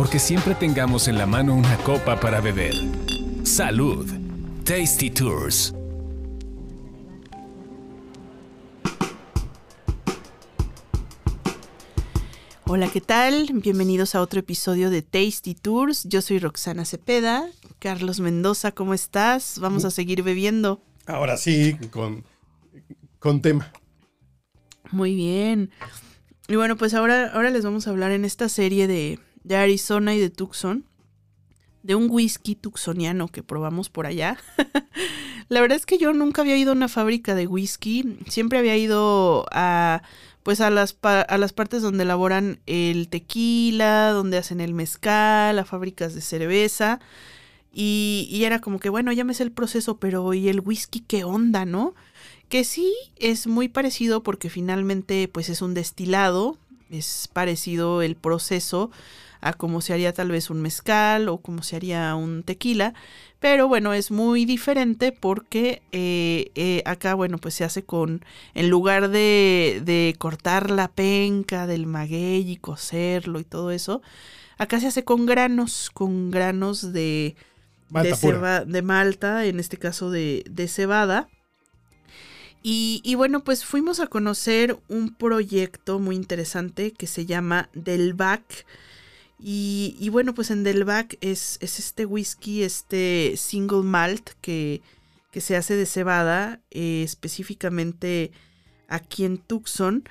porque siempre tengamos en la mano una copa para beber. Salud. Tasty Tours. Hola, ¿qué tal? Bienvenidos a otro episodio de Tasty Tours. Yo soy Roxana Cepeda. Carlos Mendoza, ¿cómo estás? Vamos a seguir bebiendo. Ahora sí, con, con tema. Muy bien. Y bueno, pues ahora, ahora les vamos a hablar en esta serie de, de Arizona y de Tucson, de un whisky tucsoniano que probamos por allá. La verdad es que yo nunca había ido a una fábrica de whisky, siempre había ido a pues a las, a las partes donde elaboran el tequila, donde hacen el mezcal, a fábricas de cerveza. Y, y, era como que, bueno, ya me sé el proceso, pero ¿y el whisky qué onda, no? Que sí es muy parecido porque finalmente pues es un destilado, es parecido el proceso a cómo se haría tal vez un mezcal o como se haría un tequila, pero bueno, es muy diferente porque eh, eh, acá, bueno, pues se hace con, en lugar de, de cortar la penca del maguey y cocerlo y todo eso, acá se hace con granos, con granos de, Malta de, ceba, de malta, en este caso de, de cebada. Y, bueno, pues fuimos a conocer un proyecto muy interesante que se llama Delvac. Y, y bueno, pues en Delvac es, es, este whisky, este single malt que, que se hace de cebada, eh, específicamente aquí en Tucson.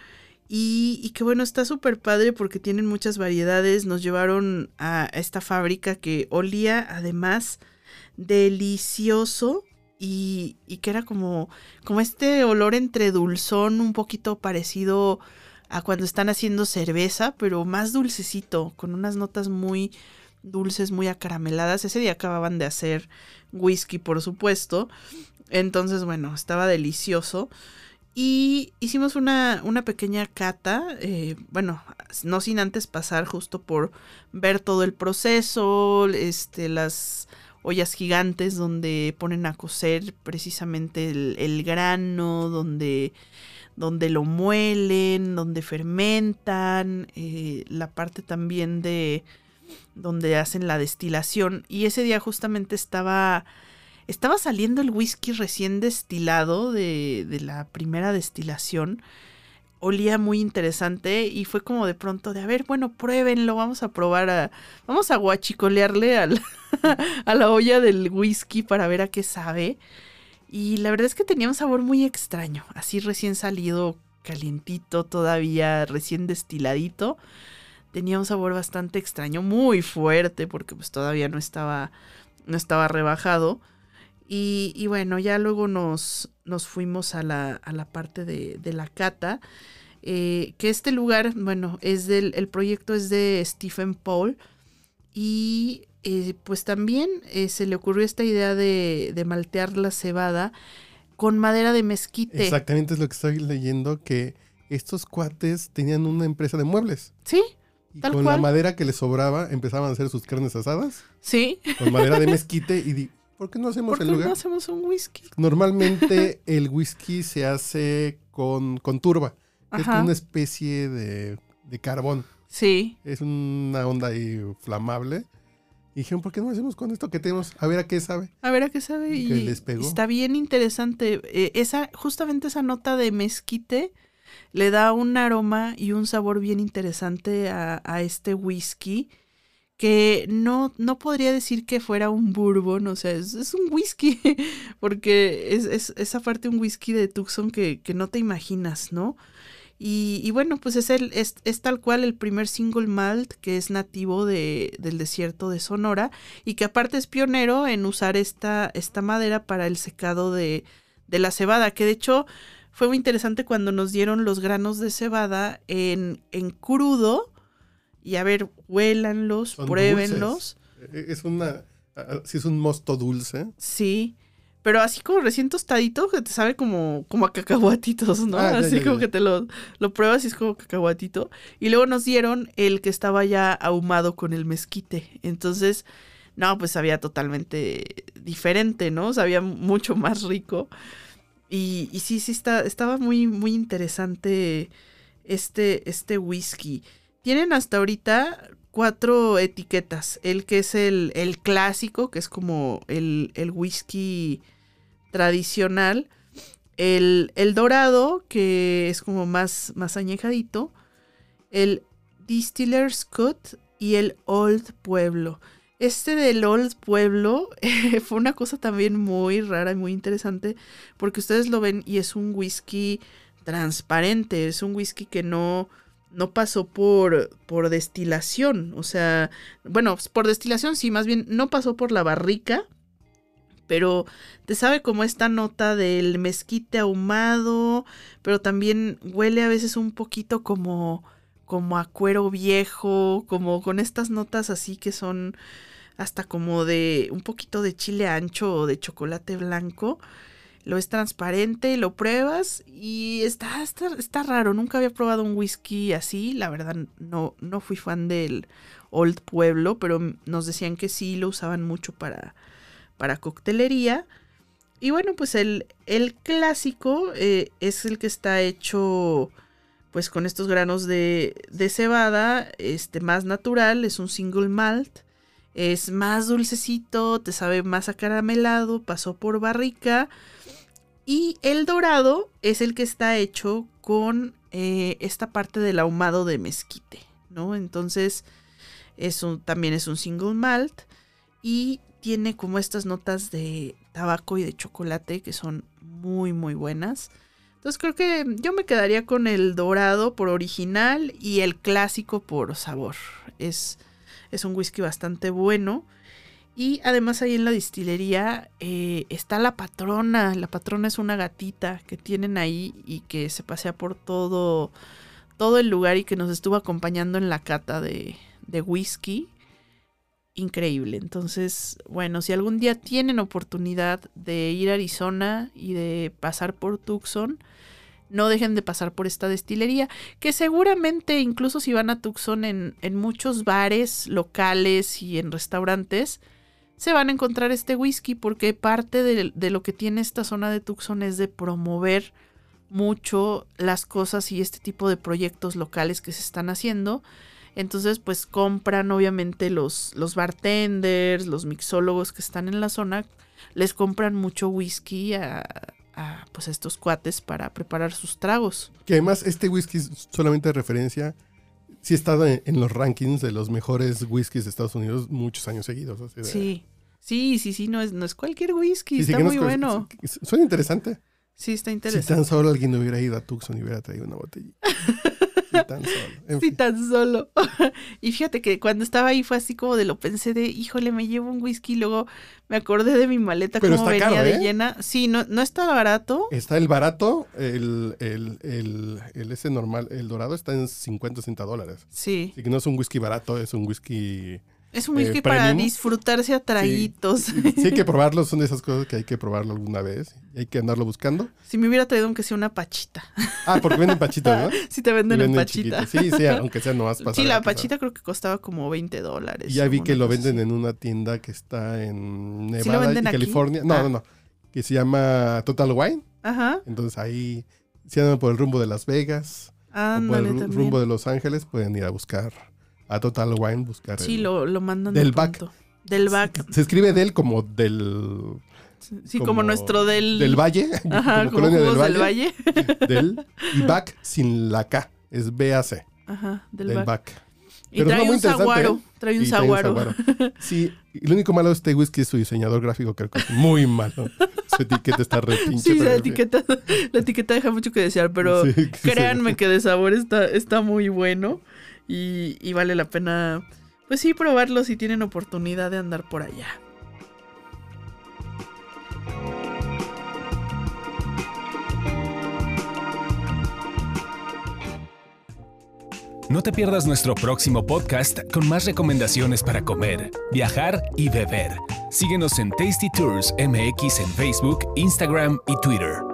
Y, y que bueno, está súper padre porque tienen muchas variedades. Nos llevaron a esta fábrica que olía además delicioso y, y, que era como, como este olor entre dulzón, un poquito parecido a cuando están haciendo cerveza, pero más dulcecito, con unas notas muy dulces, muy acarameladas. Ese día acababan de hacer whisky, por supuesto. Entonces, bueno, estaba delicioso. Y hicimos una, una pequeña cata, eh, bueno, no sin antes pasar justo por ver todo el proceso, este, las ollas gigantes donde ponen a cocer precisamente el, grano, donde, donde, lo muelen, donde fermentan, eh, la parte también de donde hacen la destilación. Y ese día justamente estaba, estaba saliendo el whisky recién destilado de, de la primera destilación olía muy interesante y fue como de pronto de, a ver, bueno, pruébenlo, vamos a probar a, vamos a guachicolearle al, a la olla del whisky para ver a qué sabe. Y la verdad es que tenía un sabor muy extraño, así recién salido, calientito, todavía recién destiladito. Tenía un sabor bastante extraño, muy fuerte, porque pues todavía no estaba, no estaba rebajado. Y, y, bueno, ya luego nos, nos fuimos a la, a la parte de, de la cata. Eh, que este lugar, bueno, es del, el proyecto es de Stephen Paul. Y eh, pues también eh, se le ocurrió esta idea de, de, maltear la cebada con madera de mezquite. Exactamente es lo que estoy leyendo, que estos cuates tenían una empresa de muebles. Sí. Y tal con cual. la madera que les sobraba empezaban a hacer sus carnes asadas. Sí. Con madera de mezquite y ¿por qué no hacemos ¿Por el qué lugar? no hacemos un whisky? Normalmente el whisky se hace con, con turba, que es una especie de, de carbón. Sí. Es una onda ahí flamable. Y dijeron, ¿por qué no hacemos con esto que tenemos? A ver a qué sabe. A ver a qué sabe. Que Y les pegó. está bien interesante. Eh, esa, justamente esa nota de mezquite le da un aroma y un sabor bien interesante a, a este whisky. Que no, no podría decir que fuera un bourbon, o sea, es, un whisky, porque es, es, es aparte un whisky de Tucson que, que no te imaginas, ¿no? Y, y, bueno, pues es, el, es, es, tal cual el primer single malt que es nativo de, del desierto de Sonora y que aparte es pionero en usar esta, esta madera para el secado de, de, la cebada, que de hecho fue muy interesante cuando nos dieron los granos de cebada en, en crudo y a ver, huélanlos, Son pruébenlos. dulces. Es una, si es un mosto dulce. Sí. Pero así como recién tostadito, que te sabe como, como a cacahuatitos, ¿no? Ah, ya, así ya, como ya. que te lo, lo pruebas y es como cacahuatito. Y luego nos dieron el que estaba ya ahumado con el mezquite. Entonces, no, pues sabía totalmente diferente, ¿no? Sabía mucho más rico. Y, y sí, sí, está, estaba muy, muy interesante este, este whisky. Tienen hasta ahorita cuatro etiquetas. El que es el, clásico, que es como el, whisky tradicional. El, dorado, que es como más, más añejadito. El Distiller's Cut y el Old Pueblo. Este del Old Pueblo fue una cosa también muy rara y muy interesante porque ustedes lo ven y es un whisky transparente, es un whisky que no, no pasó por, por destilación, o sea, bueno, por destilación sí, más bien no pasó por la barrica, pero te sabe como esta nota del mezquite ahumado, pero también huele a veces un poquito como como a cuero viejo, como con estas notas así que son hasta como de un poquito de chile ancho o de chocolate blanco. Lo es transparente, lo pruebas y está, está, está raro. Nunca había probado un whisky así. La verdad, no, no fui fan del Old Pueblo, pero nos decían que sí lo usaban mucho para, para coctelería. Y bueno, pues el, el clásico eh, es el que está hecho pues con estos granos de, de cebada, este más natural, es un single malt es más dulcecito, te sabe más acaramelado, pasó por barrica. Y el dorado es el que está hecho con eh, esta parte del ahumado de mezquite, ¿no? Entonces, es también es un single malt y tiene como estas notas de tabaco y de chocolate que son muy, muy buenas. Entonces creo que yo me quedaría con el dorado por original y el clásico por sabor. Es es un whisky bastante bueno. Y además ahí en la destilería eh, está la patrona. La patrona es una gatita que tienen ahí y que se pasea por todo, todo el lugar y que nos estuvo acompañando en la cata de, de whisky. Increíble. Entonces, bueno, si algún día tienen oportunidad de ir a Arizona y de pasar por Tucson, no dejen de pasar por esta destilería, que seguramente incluso si van a Tucson en, en muchos bares locales y en restaurantes, se van a encontrar este whisky porque parte de, lo que tiene esta zona de Tucson es de promover mucho las cosas y este tipo de proyectos locales que se están haciendo. Entonces, pues compran obviamente los, los bartenders, los mixólogos que están en la zona, les compran mucho whisky a, a pues estos cuates para preparar sus tragos. Que además este whisky es solamente de referencia, sí ha estado en, los rankings de los mejores whiskies de Estados Unidos muchos años seguidos. Sí, sí, sí, sí, no es, no es cualquier whisky, está muy bueno. Suena interesante. Sí, está interesante. Si tan solo alguien hubiera ido a Tucson y hubiera traído una botella. Sí, tan solo. sí, tan solo. y fíjate que cuando estaba ahí fue así como de lo pensé de, híjole, me llevo un whisky, luego me acordé de mi maleta como venía de ¿eh? llena. Sí, no, no está barato. Está el barato, el, el, el, el, ese normal, el dorado está en 50 60 dólares. Sí. Así que no es un whisky barato, es un whisky es un whisky eh, para disfrutarse a traguitos. Sí. hay que probarlo, son de esas cosas que hay que probarlo alguna vez. Y hay que andarlo buscando. Si me hubiera traído aunque sea una pachita. Ah, porque venden pachitas, ¿no? sí, te venden, en pachita. Sí, sí, aunque sea nomás para. Sí, la pachita creo que costaba como 20 dólares. Y ya vi que lo venden en una tienda que está en Nevada y California. No, ah. no, no. Que se llama Total Wine. Ajá. Entonces ahí, si andan por el rumbo de Las Vegas, o por el rumbo de Los Ángeles, pueden ir a buscar a Total Wine buscar. Sí, lo, lo mandan del back. Del back. Se escribe del como del. Sí, como, nuestro del. Del Valle. Ajá, como, colonia del Valle. Del, Y back sin la K. Es B-A-C. Ajá, del, back. Y Pero trae, un saguaro, ¿eh? trae un saguaro. Sí, y lo único malo de este whisky es su diseñador gráfico, que es muy malo. Su etiqueta está re pinche. Sí, la etiqueta, la etiqueta deja mucho que desear, pero créanme que de sabor está, está muy bueno. Y, vale la pena, pues sí, probarlo si tienen oportunidad de andar por allá. No te pierdas nuestro próximo podcast con más recomendaciones para comer, viajar y beber. Síguenos en Tasty Tours MX en Facebook, Instagram y Twitter.